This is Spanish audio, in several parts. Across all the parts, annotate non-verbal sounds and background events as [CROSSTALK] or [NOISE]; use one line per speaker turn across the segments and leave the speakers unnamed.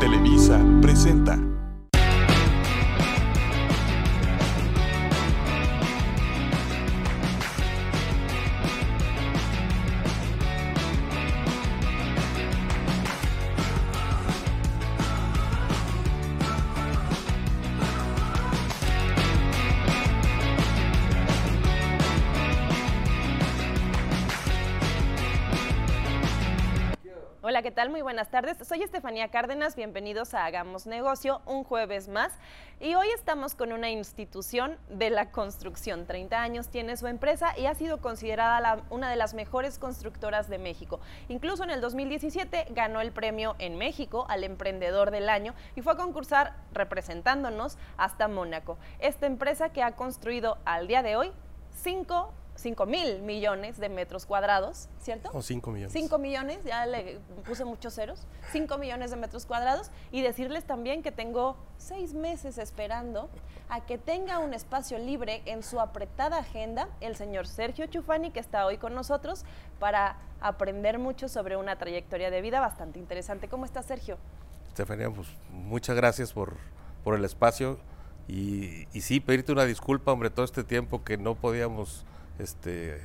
Televisa presenta.
Muy buenas tardes. Soy Estefanía Cárdenas. Bienvenidos a Hagamos Negocio, un jueves más. Y hoy estamos con una institución de la construcción. 30 años tiene su empresa y ha sido considerada una de las mejores constructoras de México. Incluso en el 2017 ganó el premio en México al Emprendedor del Año y fue a concursar representándonos hasta Mónaco. Esta empresa que ha construido al día de hoy 5 mil millones de metros cuadrados, ¿cierto?
O 5 millones.
5 millones, ya le puse muchos ceros, 5 millones de metros cuadrados y decirles también que tengo seis meses esperando a que tenga un espacio libre en su apretada agenda el señor Sergio Chufani, que está hoy con nosotros para aprender mucho sobre una trayectoria de vida bastante interesante. ¿Cómo está Sergio?
Estefanía, pues muchas gracias por, por el espacio y, y sí, pedirte una disculpa, hombre, todo este tiempo que no podíamos este,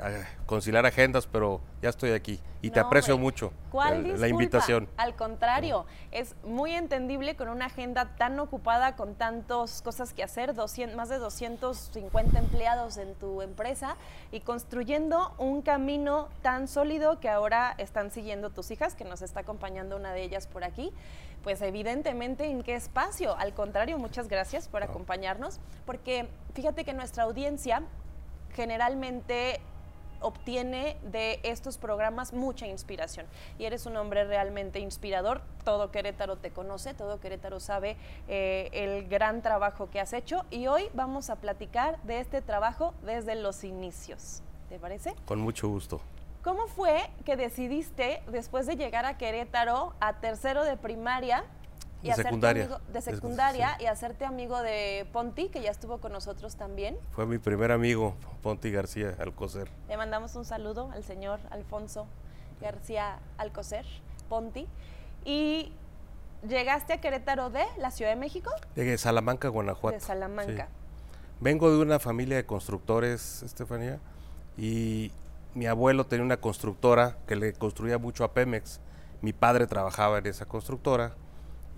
a- conciliar agendas, pero ya estoy aquí y te aprecio
hombre,
mucho
¿Cuál
el- la invitación.
Al contrario, es muy entendible con una agenda tan ocupada, con tantas cosas que hacer, 200 más de 250 empleados en tu empresa y construyendo un camino tan sólido que ahora están siguiendo tus hijas, que nos está acompañando una de ellas por aquí. Pues evidentemente en qué espacio. Al contrario, muchas gracias por acompañarnos, porque fíjate que nuestra audiencia generalmente obtiene de estos programas mucha inspiración. Y eres un hombre realmente inspirador. Todo Querétaro te conoce, todo Querétaro sabe eh, el gran trabajo que has hecho. Y hoy vamos a platicar de este trabajo desde los inicios. ¿Te parece?
Con mucho gusto.
¿Cómo fue que decidiste, después de llegar a Querétaro, a tercero de primaria, y
De secundaria.
amigo- de secundaria
sí.
y hacerte amigo de Ponti, que ya estuvo con nosotros también?
Fue mi primer amigo, Ponti García Alcocer.
Le mandamos un saludo al señor Alfonso García Alcocer, Ponti. Y llegaste a Querétaro de la Ciudad de México,
De Salamanca, Guanajuato.
de Salamanca.
sí. Vengo de una familia de constructores, Estefanía, y mi abuelo tenía una constructora que le construía mucho a Pemex. Mi padre trabajaba en esa constructora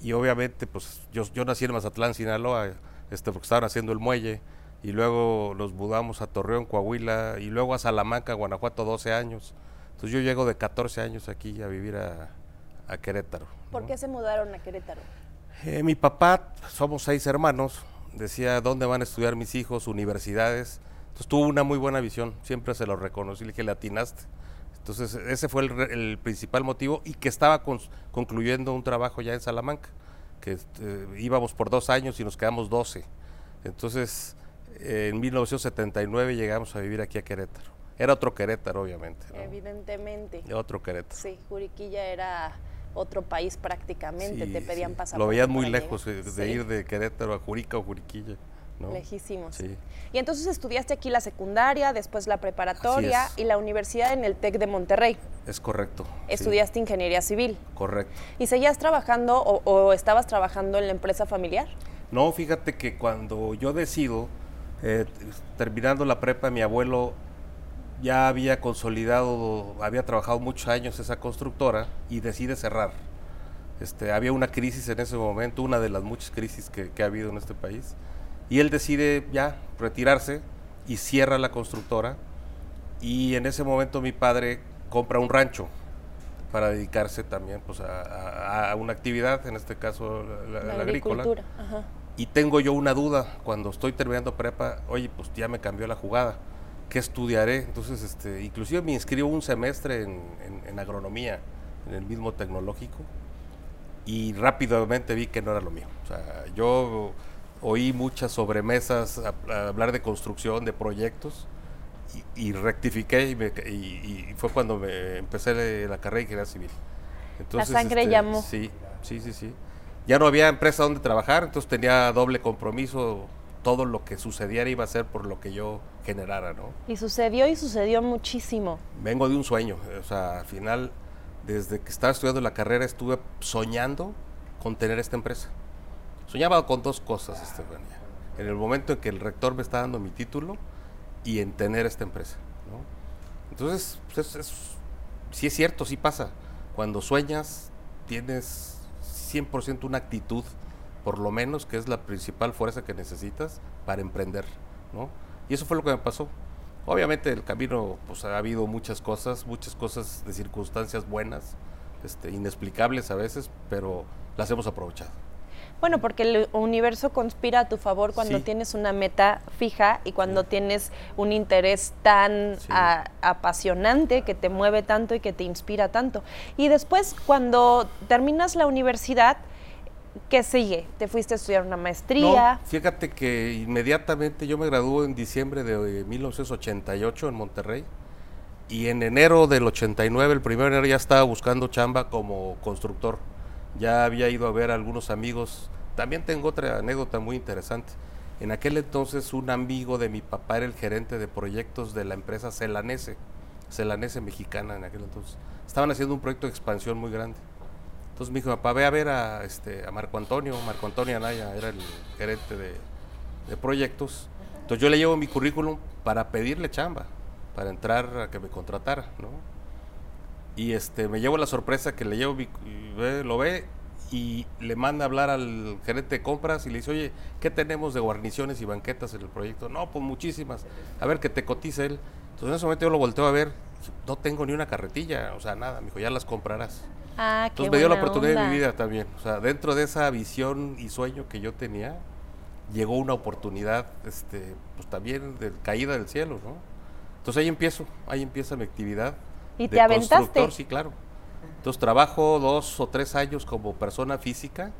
y obviamente pues yo, yo nací en Mazatlán, Sinaloa, este, porque estaban haciendo el muelle y luego nos mudamos a Torreón, Coahuila y luego a Salamanca, Guanajuato, 12 años. Entonces yo llego de 14 años aquí a vivir a, a Querétaro.
¿Por
¿no?
qué se mudaron a Querétaro?
Eh, mi papá, somos seis hermanos, decía dónde van a estudiar mis hijos, universidades. Entonces tuvo una muy buena visión, siempre se lo reconocí, le dije, le atinaste. Entonces ese fue el, el principal motivo y que estaba cons- concluyendo un trabajo ya en Salamanca, que este, íbamos por dos años y nos quedamos 12. Entonces en 1979 llegamos a vivir aquí a Querétaro. Era otro Querétaro, obviamente. ¿no?
Evidentemente.
Otro Querétaro.
Sí, Juriquilla era otro país prácticamente,
Sí,
te pedían
sí.
pasaporte.
Lo veían muy lejos,
llegar.
eh, de
Sí,
ir de Querétaro a Jurica o Juriquilla. ¿No?
Lejísimos.
Sí.
Y entonces estudiaste aquí la secundaria, después la preparatoria y la universidad en el TEC de Monterrey.
Es correcto. sí,
Estudiaste ingeniería civil.
correcto.
¿Y seguías trabajando o, o estabas trabajando en la empresa familiar?
No, fíjate que cuando yo decido, eh, terminando la prepa, mi abuelo ya había consolidado, había trabajado muchos años esa constructora y decide cerrar. Este, había una crisis en ese momento, una de las muchas crisis que, que ha habido en este país. Y él decide ya retirarse y cierra la constructora. Y en ese momento mi padre compra un rancho para dedicarse también pues, a, a- a una actividad, en este caso la, la- la agrícola.
Ajá.
Y tengo yo una duda cuando estoy terminando prepa, oye, pues ya me cambió la jugada, ¿qué estudiaré? Entonces, este, inclusive me inscribo un semestre en, en- en agronomía, en el mismo tecnológico, y rápidamente vi que no era lo mío. O sea, yo oí muchas sobremesas a- a hablar de construcción, de proyectos, y, y rectifiqué y, me- y- y fue cuando me empecé la carrera de ingeniería civil. Entonces,
sangre
este,
llamó.
Sí, sí, sí, sí. Ya no había empresa donde trabajar, entonces tenía doble compromiso. Todo lo que sucediera iba a ser por lo que yo generara, ¿no?
Y sucedió y sucedió muchísimo.
Vengo de un sueño, o sea, al final desde que estaba estudiando la carrera estuve soñando con tener esta empresa. Soñaba con dos cosas, Estefanía. En el momento en que el rector me está dando mi título y en tener esta empresa. Entonces, pues es, sí es cierto, sí pasa. Cuando sueñas, tienes 100% una actitud, por lo menos, que es la principal fuerza que necesitas para emprender. ¿no? Y eso fue lo que me pasó. Obviamente el camino, pues ha habido muchas cosas, muchas cosas de circunstancias buenas, este, inexplicables a veces, pero las hemos aprovechado.
Bueno, porque el universo conspira a tu favor cuando tienes una meta fija y cuando tienes un interés tan apasionante que te mueve tanto y que te inspira tanto. Y después, cuando terminas la universidad, ¿qué sigue? ¿Te fuiste a estudiar una maestría?
fíjate que inmediatamente yo me gradué en diciembre de 1988 en Monterrey y en enero del 89, el primer enero ya estaba buscando chamba como constructor. Ya había ido a ver a algunos amigos. También tengo otra anécdota muy interesante. En aquel entonces un amigo de mi papá era el gerente de proyectos de la empresa Celanese, Celanese mexicana en aquel entonces. Estaban haciendo un proyecto de expansión muy grande entonces me dijo, papá, ve a ver a, este, a Marco Antonio. Marco Antonio Anaya era el gerente de, proyectos. Entonces yo le llevo mi currículum para pedirle chamba, para entrar a que me contratara, ¿no? Y este, me llevo la sorpresa que le llevo, lo ve y le manda a hablar al gerente de compras y le dice, oye, ¿qué tenemos de guarniciones y banquetas en el proyecto? No, pues muchísimas. A ver, que te cotice él. Entonces en ese momento yo lo volteo a ver, no tengo ni una carretilla, o sea, nada, me dijo, ya las comprarás.
Ah,
Entonces me dio la oportunidad de mi vida también. O sea, dentro de esa visión y sueño que yo tenía, llegó una oportunidad, este, pues también de caída del cielo, ¿no? Entonces ahí empiezo, ahí empieza mi actividad.
¿Y te aventaste?
Sí, claro. Entonces trabajo dos o tres años como persona física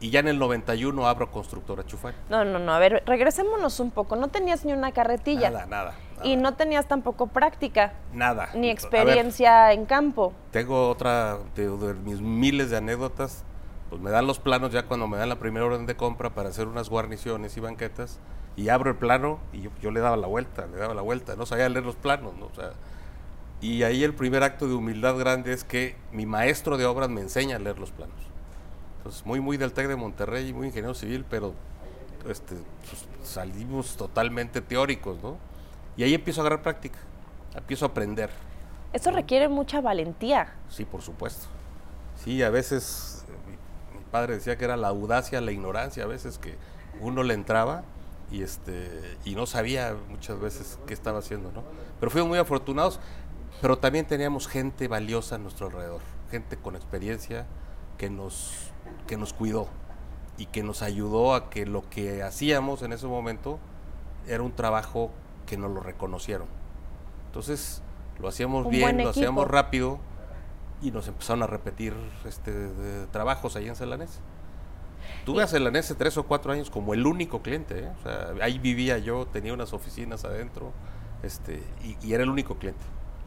y ya en el 91 abro Constructora Chufay.
No, no, no, a ver, regresémonos un poco. No tenías ni una carretilla.
Nada, nada.
Y no tenías tampoco práctica.
Nada.
Ni experiencia en campo.
Tengo otra de, mis miles de anécdotas. Pues me dan los planos ya cuando me dan la primera orden de compra para hacer unas guarniciones y banquetas. Y abro el plano y yo, le daba la vuelta, le daba la vuelta. No sabía leer los planos, ¿no? O sea, y ahí el primer acto de humildad grande es que mi maestro de obras me enseña a leer los planos. Entonces, muy, muy del TEC de Monterrey, muy ingeniero civil, pero este, pues, salimos totalmente teóricos, ¿no? Y ahí empiezo a agarrar práctica, empiezo a aprender.
Eso requiere mucha valentía.
Sí, por supuesto. Sí, a veces mi, padre decía que era la audacia, la ignorancia, a veces que uno le entraba y este y no sabía muchas veces qué estaba haciendo, ¿no? Pero fuimos muy afortunados, pero también teníamos gente valiosa a nuestro alrededor, gente con experiencia que nos que nos cuidó y que nos ayudó a que lo que hacíamos en ese momento era un trabajo que nos lo reconocieron. Entonces, lo hacíamos bien, lo hacíamos rápido y nos empezaron a repetir este, trabajos ahí en Celanese. Tuve a Celanese tres o cuatro años como el único cliente. ¿eh? O sea, ahí vivía yo, tenía unas oficinas adentro este, y, era el único cliente.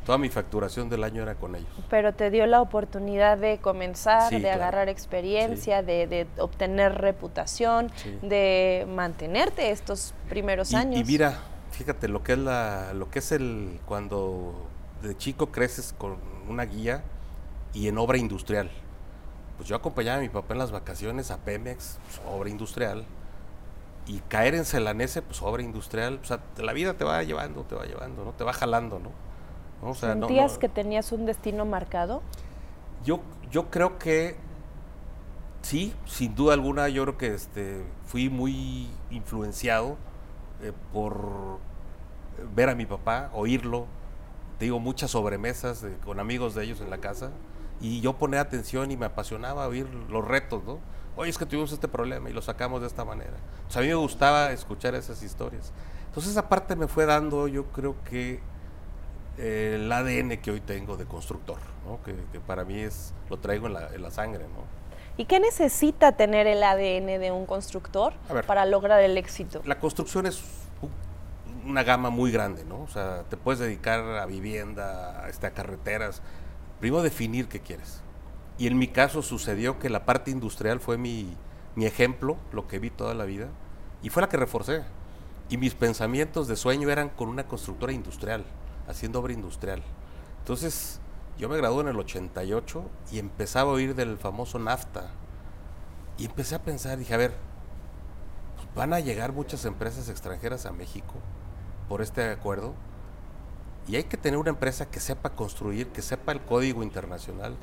Toda mi facturación del año era con ellos.
Pero te dio la oportunidad de comenzar, de agarrar experiencia, de, obtener reputación, de mantenerte estos primeros años.
Y mira, fíjate lo que es la, lo que es el cuando de chico creces con una guía y en obra industrial. Pues yo acompañaba a mi papá en las vacaciones a Pemex, pues, obra industrial, y caer en Celanese, pues obra industrial, o sea, la vida te va llevando, te va llevando, ¿no? Te va jalando, ¿no?
O sea, ¿Sentías que tenías un destino marcado?
Yo, yo creo que sí, sin duda alguna, yo creo que este, fui muy influenciado eh, por ver a mi papá, oírlo, te digo, muchas sobremesas con amigos de ellos en la casa, y yo ponía atención y me apasionaba oír los retos, ¿no? Oye, es que tuvimos este problema y lo sacamos de esta manera. O sea, a mí me gustaba escuchar esas historias. Entonces esa parte me fue dando, yo creo que eh, el ADN que hoy tengo de constructor, ¿no? que, para mí es lo traigo en la, en la sangre. ¿no?
¿Y qué necesita tener el ADN de un constructor para lograr el éxito?
La construcción es una gama muy grande, ¿no? O sea, te puedes dedicar a vivienda, a, este, carreteras. Primero definir qué quieres. Y en mi caso sucedió que la parte industrial fue mi, mi ejemplo, lo que vi toda la vida, y fue la que reforcé. Y mis pensamientos de sueño eran con una constructora industrial, haciendo obra industrial. Entonces, Yo me gradué en el 88 y empezaba a oír del famoso NAFTA. Y empecé a pensar, dije, a ver, pues, van a llegar muchas empresas extranjeras a México por este acuerdo. Y hay que tener una empresa que sepa construir, que sepa el código internacional,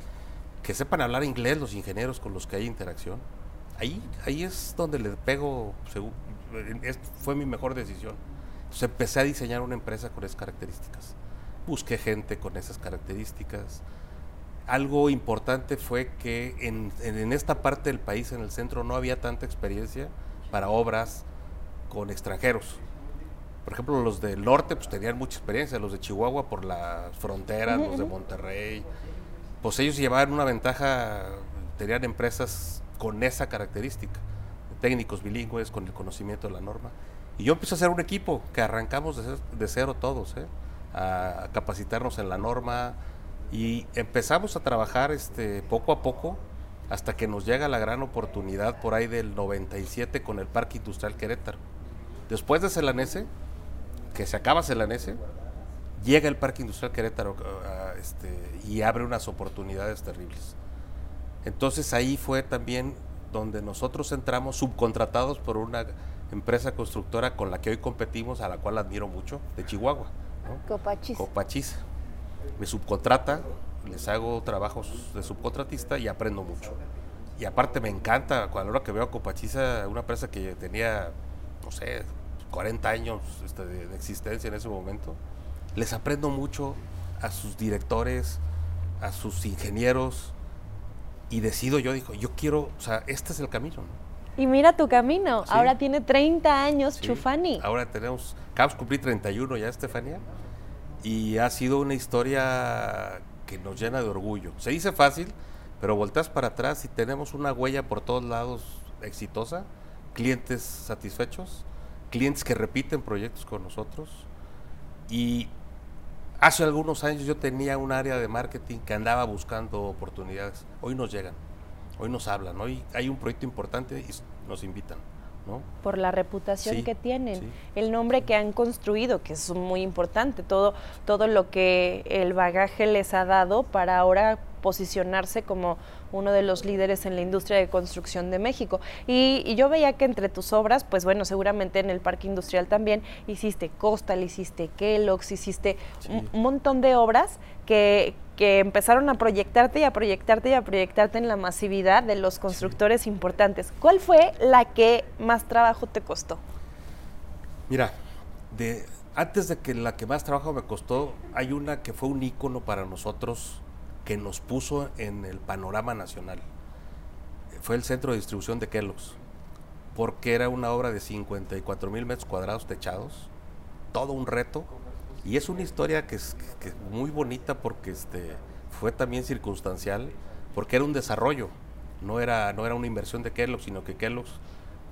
que sepan hablar inglés los ingenieros con los que hay interacción. Ahí, ahí es donde le pego, fue mi mejor decisión. Entonces empecé a diseñar una empresa con esas características. Busqué gente con esas características. Algo importante fue que en, en esta parte del país, en el centro, no había tanta experiencia para obras con extranjeros. Por ejemplo, los del norte pues tenían mucha experiencia, los de Chihuahua por la frontera, los de Monterrey, pues ellos llevaban una ventaja, tenían empresas con esa característica, técnicos bilingües, con el conocimiento de la norma. Y yo empecé a hacer un equipo que arrancamos de, cero todos, ¿eh? a capacitarnos en la norma y empezamos a trabajar este, poco a poco hasta que nos llega la gran oportunidad por ahí del 97 con el Parque Industrial Querétaro. Después de Celanese, que se acaba Celanese, llega el Parque Industrial Querétaro uh, este, y abre unas oportunidades terribles. Entonces ahí fue también donde nosotros entramos subcontratados por una empresa constructora con la que hoy competimos, a la cual admiro mucho, de Chihuahua.
Copachis.
Copachis. Me subcontrata, les hago trabajos de subcontratista y aprendo mucho. Y aparte me encanta, cuando ahora que veo a Copachisa, una empresa que tenía, no sé, 40 años este, de, existencia en ese momento, les aprendo mucho a sus directores, a sus ingenieros, y decido yo, digo, yo quiero, o sea, este es el camino.
Y mira tu camino, ahora tiene 30 años Chufani.
Ahora tenemos, acabamos de cumplir 31 ya, Estefanía, y ha sido una historia que nos llena de orgullo. Se dice fácil, pero volteas para atrás y tenemos una huella por todos lados exitosa, clientes satisfechos, clientes que repiten proyectos con nosotros. Y hace algunos años yo tenía un área de marketing que andaba buscando oportunidades. Hoy nos llegan, hoy nos hablan, hoy hay un proyecto importante y nos invitan.
Por la reputación que tienen, el nombre que han construido, que es muy importante, todo, todo lo que el bagaje les ha dado para ahora posicionarse como uno de los líderes en la industria de construcción de México. Y, yo veía que entre tus obras, pues bueno, seguramente en el parque industrial también hiciste Costal, hiciste Kellogg's, hiciste un, montón de obras que, que empezaron a proyectarte y a proyectarte y a proyectarte en la masividad de los constructores importantes. ¿Cuál fue la que más trabajo te costó?
Mira, de, antes de que la que más trabajo me costó, hay una que fue un ícono para nosotros que nos puso en el panorama nacional. Fue el centro de distribución de Kellogg's, porque era una obra de 54 mil metros cuadrados techados, todo un reto, y es una historia que es, muy bonita porque este, fue también circunstancial, porque era un desarrollo, no era, no era una inversión de Kellogg's, sino que Kellogg's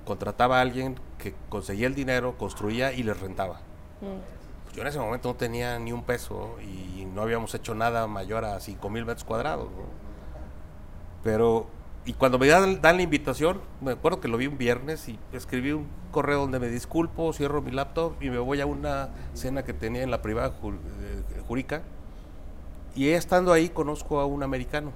contrataba a alguien que conseguía el dinero, construía y les rentaba. Mm. Yo en ese momento no tenía ni un peso y no habíamos hecho nada mayor a 5 mil metros cuadrados. Pero, y cuando me dan, la invitación, me acuerdo que lo vi un viernes y escribí un correo donde me disculpo, cierro mi laptop y me voy a una cena que tenía en la privada eh, Jurica. Y estando ahí conozco a un americano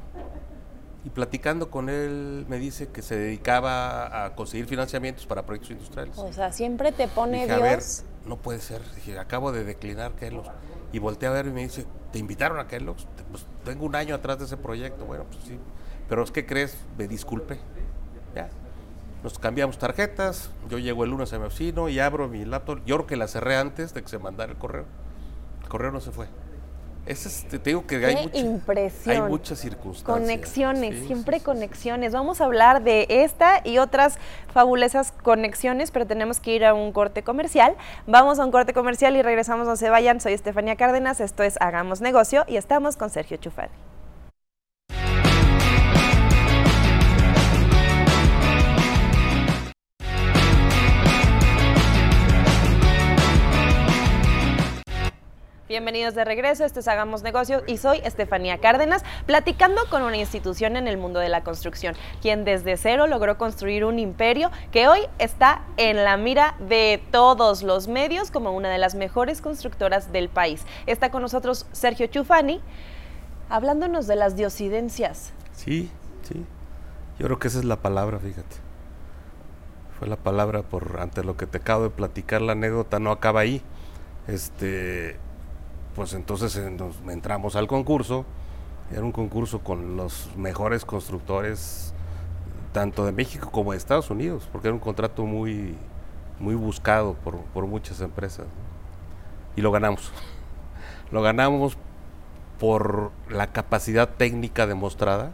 y platicando con él me dice que se dedicaba a conseguir financiamientos para proyectos industriales.
O sea, siempre te pone Dios
no puede ser. Dije, acabo de declinar Kellogg's. Y volteé a ver y me dice, ¿te invitaron a Kellogg's? Pues tengo un año atrás de ese proyecto. Bueno, pues sí. Pero es que crees, me disculpe. Ya. Nos cambiamos tarjetas. Yo llego el lunes a mi oficina y abro mi laptop. Yo creo que la cerré antes de que se mandara el correo. El correo no se fue. Es, te digo que hay, hay, muchas circunstancias.
Conexiones, siempre conexiones. Vamos a hablar de esta y otras fabulosas conexiones, pero tenemos que ir a un corte comercial. Vamos a un corte comercial y regresamos, no se vayan. Soy Estefanía Cárdenas, esto es Hagamos Negocio y estamos con Sergio Chufari. Bienvenidos de regreso, esto es Hagamos Negocios y soy Estefanía Cárdenas, platicando con una institución en el mundo de la construcción, quien desde cero logró construir un imperio que hoy está en la mira de todos los medios como una de las mejores constructoras del país. Está con nosotros Sergio Chufani. Hablándonos de las diosidencias.
Sí, sí. Yo creo que esa es la palabra, fíjate. Fue la palabra por ante lo que te acabo de platicar la anécdota no acaba ahí. Este pues entonces nos entramos al concurso. Era un concurso con los mejores constructores tanto de México como de Estados Unidos, porque era un contrato muy muy buscado por, por muchas empresas. Y lo ganamos. [LAUGHS] Lo ganamos por la capacidad técnica demostrada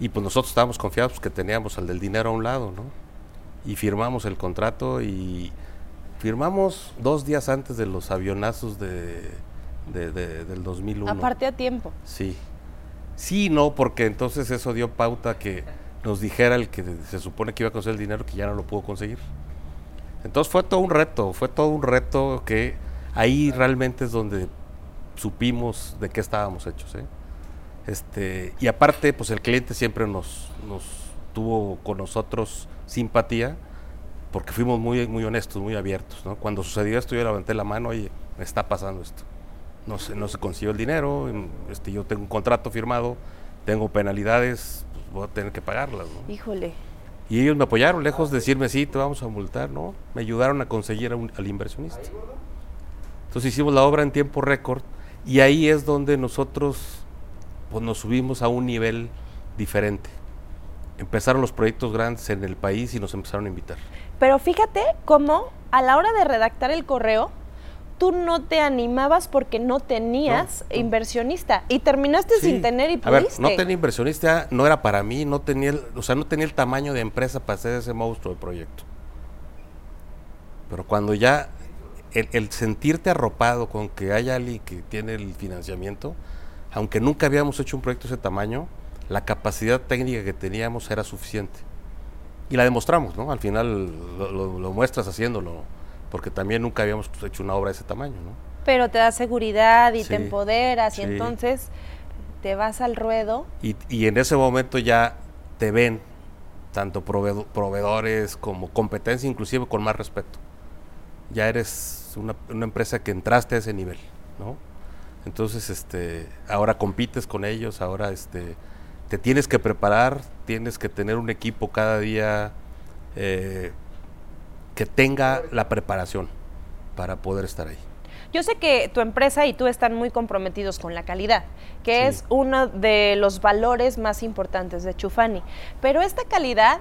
y pues nosotros estábamos confiados que teníamos al del dinero a un lado, ¿no? Y firmamos el contrato y firmamos dos días antes de los avionazos de, del 2001.
Aparte a tiempo.
Sí. Sí, no, porque entonces eso dio pauta que nos dijera el que se supone que iba a conseguir el dinero que ya no lo pudo conseguir. Entonces fue todo un reto, fue todo un reto que ahí realmente es donde supimos de qué estábamos hechos. ¿eh? Este, y aparte, pues el cliente siempre nos, nos tuvo con nosotros simpatía, porque fuimos muy, muy honestos, muy abiertos. ¿no? Cuando sucedió esto, yo levanté la mano, oye, me está pasando esto. No se, no se consiguió el dinero, este, yo tengo un contrato firmado, tengo penalidades, pues voy a tener que pagarlas. ¿no?
Híjole.
Y ellos me apoyaron, lejos de decirme, sí, te vamos a multar, ¿no? Me ayudaron a conseguir al inversionista. Entonces hicimos la obra en tiempo récord y ahí es donde nosotros pues, nos subimos a un nivel diferente. Empezaron los proyectos grandes en el país y nos empezaron a invitar.
Pero fíjate cómo a la hora de redactar el correo, tú no te animabas porque no tenías inversionista y terminaste sin tener y
pudiste. A ver, no tenía inversionista, no era para mí, no tenía, el, o sea, no tenía el tamaño de empresa para hacer ese monstruo de proyecto. Pero cuando ya el, sentirte arropado con que hay alguien que tiene el financiamiento, aunque nunca habíamos hecho un proyecto de ese tamaño, la capacidad técnica que teníamos era suficiente. Y la demostramos, ¿no? Al final lo, muestras haciéndolo, porque también nunca habíamos hecho una obra de ese tamaño, ¿no?
Pero te da seguridad y te empoderas y entonces te vas al ruedo.
Y, y, en ese momento ya te ven tanto proveedores como competencia, inclusive con más respeto. Ya eres una, empresa que entraste a ese nivel, ¿no? Entonces, este, ahora compites con ellos, ahora este, te tienes que preparar, tienes que tener un equipo cada día eh, que tenga la preparación para poder estar ahí.
Yo sé que tu empresa y tú están muy comprometidos con la calidad, que es uno de los valores más importantes de Chufani. Pero esta calidad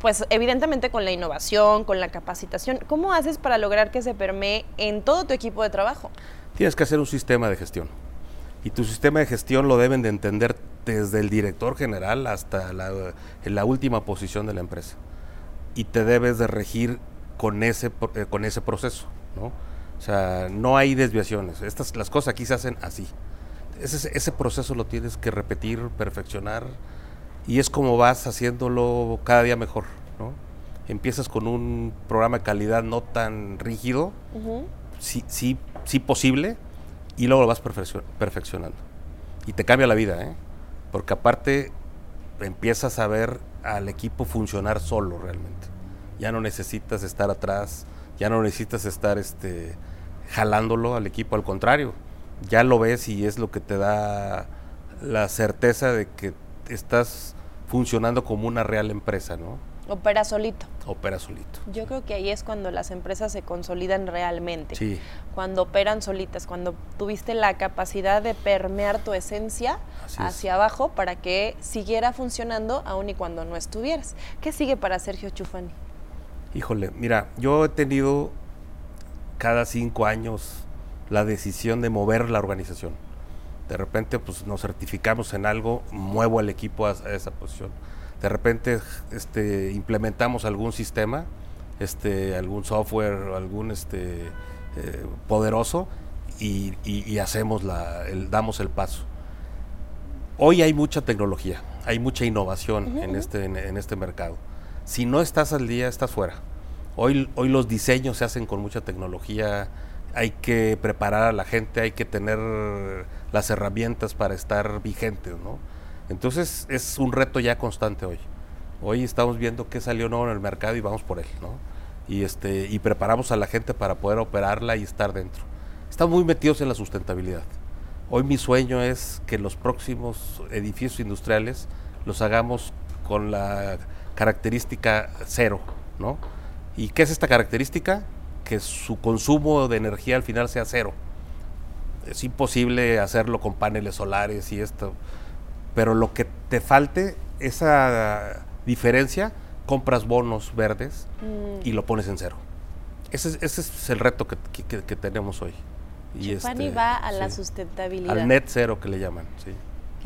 pues evidentemente con la innovación, con la capacitación, ¿cómo haces para lograr que se permee en todo tu equipo de trabajo?
Tienes que hacer un sistema de gestión. Y tu sistema de gestión lo deben de entender desde el director general hasta la, la última posición de la empresa. Y te debes de regir con ese, eh, con ese proceso, ¿no? O sea, no hay desviaciones. Estas, las cosas aquí se hacen así. Ese, ese proceso lo tienes que repetir, perfeccionar, y es como vas haciéndolo cada día mejor, ¿no? Empiezas con un programa de calidad no tan rígido, sí, sí, sí posible, y luego lo vas perfeccionando. Y te cambia la vida, ¿eh? Porque aparte empiezas a ver al equipo funcionar solo realmente. Ya no necesitas estar atrás, ya no necesitas estar este, jalándolo al equipo, al contrario, ya lo ves y es lo que te da la certeza de que estás funcionando como una real empresa, ¿no?
Opera solito.
Opera solito.
Yo creo que ahí es cuando las empresas se consolidan realmente.
Sí.
Cuando operan solitas, cuando tuviste la capacidad de permear tu esencia hacia abajo para que siguiera funcionando aun y cuando no estuvieras. ¿Qué sigue para Sergio Chufani?
Híjole, mira, yo he tenido cada cinco años la decisión de mover la organización de repente pues nos certificamos en algo, muevo al equipo a, esa posición. De repente este, implementamos algún sistema, este, algún software, algún este, eh, poderoso y, hacemos la, damos el paso. Hoy hay mucha tecnología, hay mucha innovación en, este, en, este mercado. Si no estás al día, estás fuera. Hoy, hoy los diseños se hacen con mucha tecnología, hay que preparar a la gente, hay que tener las herramientas para estar vigentes, ¿no? Entonces es un reto ya constante hoy. Hoy estamos viendo qué salió nuevo en el mercado y vamos por él, ¿no? Y, este, y preparamos a la gente para poder operarla y estar dentro. Estamos muy metidos en la sustentabilidad. Hoy mi sueño es que los próximos edificios industriales los hagamos con la característica cero, ¿no? ¿Y qué es esta característica? Que su consumo de energía al final sea cero. Es imposible hacerlo con paneles solares y esto, pero lo que te falte, esa diferencia, compras bonos verdes y lo pones en cero. Ese es, ese es el reto que, que- que tenemos hoy.
Y
este,
va a la sustentabilidad.
Al net cero que le llaman, sí.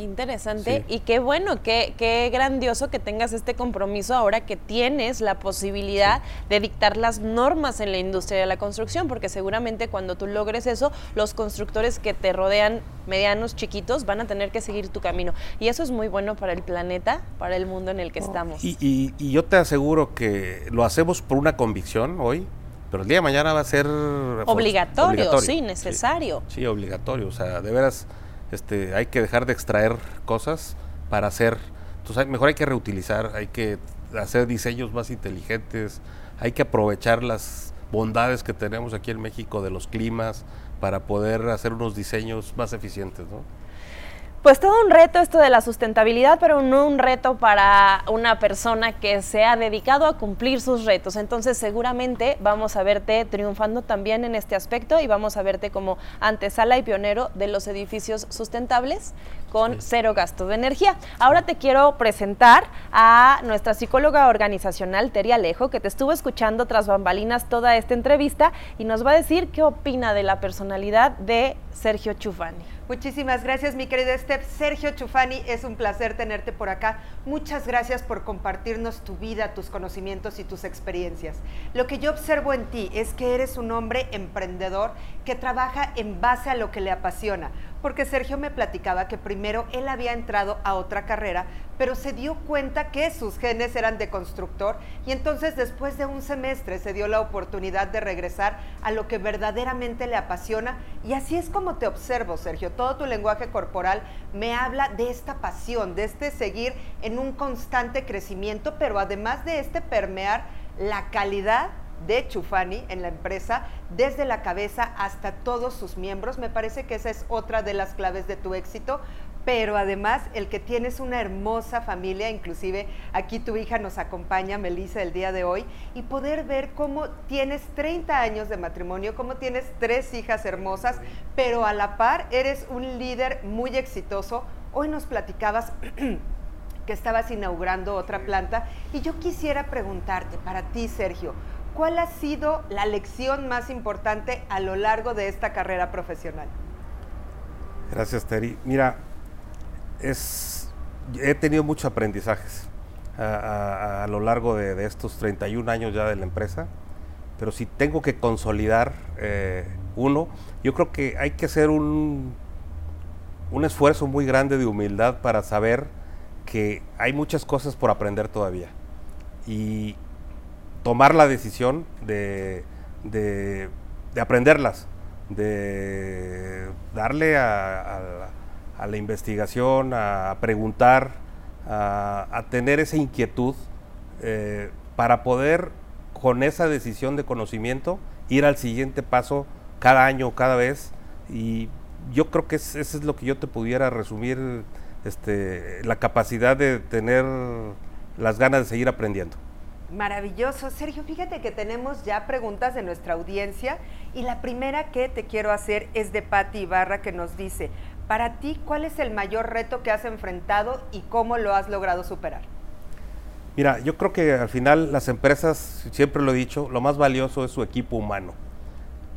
Qué interesante
Sí.
y qué bueno, qué, qué grandioso que tengas este compromiso ahora que tienes la posibilidad de dictar las normas en la industria de la construcción, porque seguramente cuando tú logres eso, los constructores que te rodean, medianos, chiquitos, van a tener que seguir tu camino. Y eso es muy bueno para el planeta, para el mundo en el que estamos.
Y, y- y yo te aseguro que lo hacemos por una convicción hoy, pero el día de mañana va a ser for-
Obligatorio, sí, necesario.
Sí, obligatorio. O sea, de veras, este, hay que dejar de extraer cosas para hacer. Entonces, mejor hay que reutilizar, hay que hacer diseños más inteligentes, hay que aprovechar las bondades que tenemos aquí en México de los climas para poder hacer unos diseños más eficientes, ¿no?
Pues todo un reto esto de la sustentabilidad, pero no un reto para una persona que se ha dedicado a cumplir sus retos. Entonces seguramente vamos a verte triunfando también en este aspecto y vamos a verte como antesala y pionero de los edificios sustentables con cero gasto de energía. Ahora te quiero presentar a nuestra psicóloga organizacional, Teri Alejo, que te estuvo escuchando tras bambalinas toda esta entrevista y nos va a decir qué opina de la personalidad de Sergio Chufani.
Muchísimas gracias, mi querida Steph. Sergio Chufani, es un placer tenerte por acá. Muchas gracias por compartirnos tu vida, tus conocimientos y tus experiencias. Lo que yo observo en ti es que eres un hombre emprendedor que trabaja en base a lo que le apasiona. Porque Sergio me platicaba que primero él había entrado a otra carrera, pero se dio cuenta que sus genes eran de constructor y entonces después de un semestre se dio la oportunidad de regresar a lo que verdaderamente le apasiona y así es como te observo, Sergio. Todo tu lenguaje corporal me habla de esta pasión, de este seguir en un constante crecimiento, pero además de este permear la calidad de Chufani en la empresa, desde la cabeza hasta todos sus miembros. Me parece que esa es otra de las claves de tu éxito, pero además el que tienes una hermosa familia, inclusive aquí tu hija nos acompaña, Melissa, el día de hoy, y poder ver cómo tienes 30 años de matrimonio, cómo tienes tres hijas hermosas, pero a la par eres un líder muy exitoso. Hoy nos platicabas [CLEARS THROAT] que estabas inaugurando otra planta y yo quisiera preguntarte para ti, Sergio, ¿cuál ha sido la lección más importante a lo largo de esta carrera profesional?
Gracias, Terry. Mira, he tenido muchos aprendizajes a, lo largo de, de estos 31 años ya de la empresa, pero si tengo que consolidar eh, uno, yo creo que hay que hacer un, un esfuerzo muy grande de humildad para saber que hay muchas cosas por aprender todavía y tomar la decisión de, de- de aprenderlas, de darle a, la- investigación, a, preguntar, a, tener esa inquietud eh, para poder con esa decisión de conocimiento ir al siguiente paso cada año, cada vez y yo creo que es- eso es lo que yo te pudiera resumir, este, la capacidad de tener las ganas de seguir aprendiendo.
Maravilloso. Sergio, fíjate que tenemos ya preguntas de nuestra audiencia y la primera que te quiero hacer es de Patti Ibarra que nos dice, para ti, ¿cuál es el mayor reto que has enfrentado y cómo lo has logrado superar?
Mira, yo creo que al final las empresas, siempre lo he dicho, lo más valioso es su equipo humano.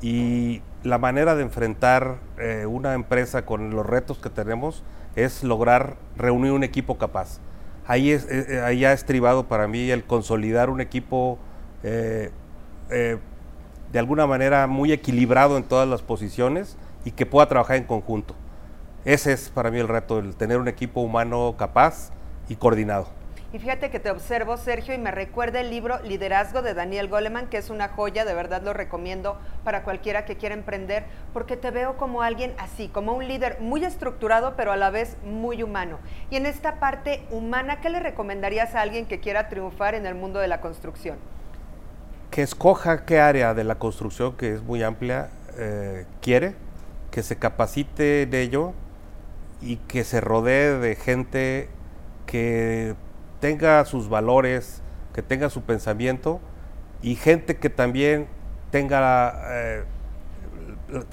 Y la manera de enfrentar eh, una empresa con los retos que tenemos es lograr reunir un equipo capaz. Ahí, es, eh, eh, ha estribado para mí el consolidar un equipo eh, de alguna manera muy equilibrado en todas las posiciones y que pueda trabajar en conjunto. Ese es para mí el reto, el tener un equipo humano capaz y coordinado.
Y fíjate que te observo, Sergio, y me recuerda el libro Liderazgo de Daniel Goleman, que es una joya, de verdad lo recomiendo para cualquiera que quiera emprender, porque te veo como alguien así, como un líder muy estructurado, pero a la vez muy humano. Y en esta parte humana, ¿qué le recomendarías a alguien que quiera triunfar en el mundo de la construcción?
que escoja qué área de la construcción, que es muy amplia, eh, quiere que se capacite de ello y que se rodee de gente que tenga sus valores, que tenga su pensamiento y gente que también tenga, eh,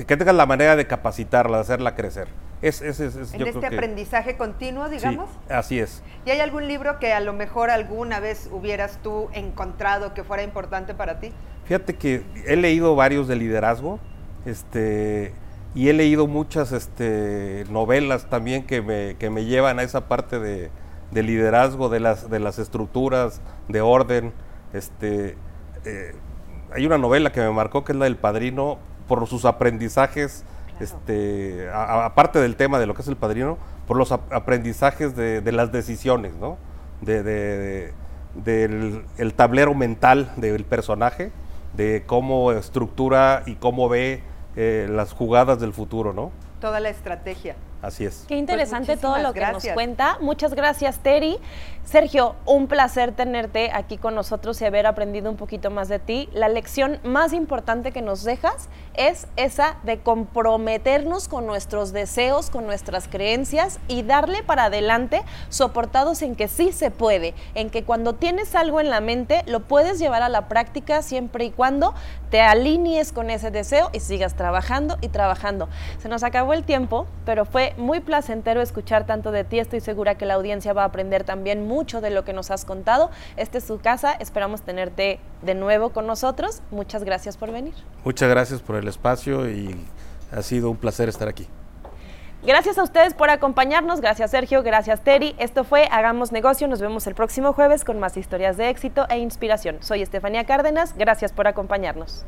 que tenga la manera de capacitarla, de hacerla crecer.
Es, es, es, en este aprendizaje continuo, digamos.
Sí, así es.
¿Y hay algún libro que a lo mejor alguna vez hubieras tú encontrado que fuera importante para ti?
Fíjate que he leído varios de liderazgo, este, y he leído muchas este, novelas también que me, que me llevan a esa parte de, de, liderazgo, de las, de las estructuras, de orden. Este, eh, hay una novela que me marcó que es la del Padrino, por sus aprendizajes este, aparte del tema de lo que es el padrino, por los aprendizajes de, las decisiones, ¿no? De, del el tablero mental del personaje, de cómo estructura y cómo ve eh, las jugadas del futuro, ¿no?
Toda la estrategia.
Así es.
Qué interesante pues todo lo que nos cuenta. Muchas gracias, Terry. Sergio, un placer tenerte aquí con nosotros y haber aprendido un poquito más de ti. La lección más importante que nos dejas es esa de comprometernos con nuestros deseos, con nuestras creencias y darle para adelante, soportados en que sí se puede, en que cuando tienes algo en la mente lo puedes llevar a la práctica siempre y cuando te alinees con ese deseo y sigas trabajando y trabajando. Se nos acabó el tiempo, pero fue muy placentero escuchar tanto de ti. Estoy segura que la audiencia va a aprender también mucho de lo que nos has contado. Esta es su casa. Esperamos tenerte de nuevo con nosotros. Muchas gracias por venir.
Muchas gracias por el espacio y ha sido un placer estar aquí.
Gracias a ustedes por acompañarnos, gracias Sergio, gracias Terry. Esto fue Hagamos Negocio, nos vemos el próximo jueves con más historias de éxito e inspiración. Soy Estefanía Cárdenas, gracias por acompañarnos.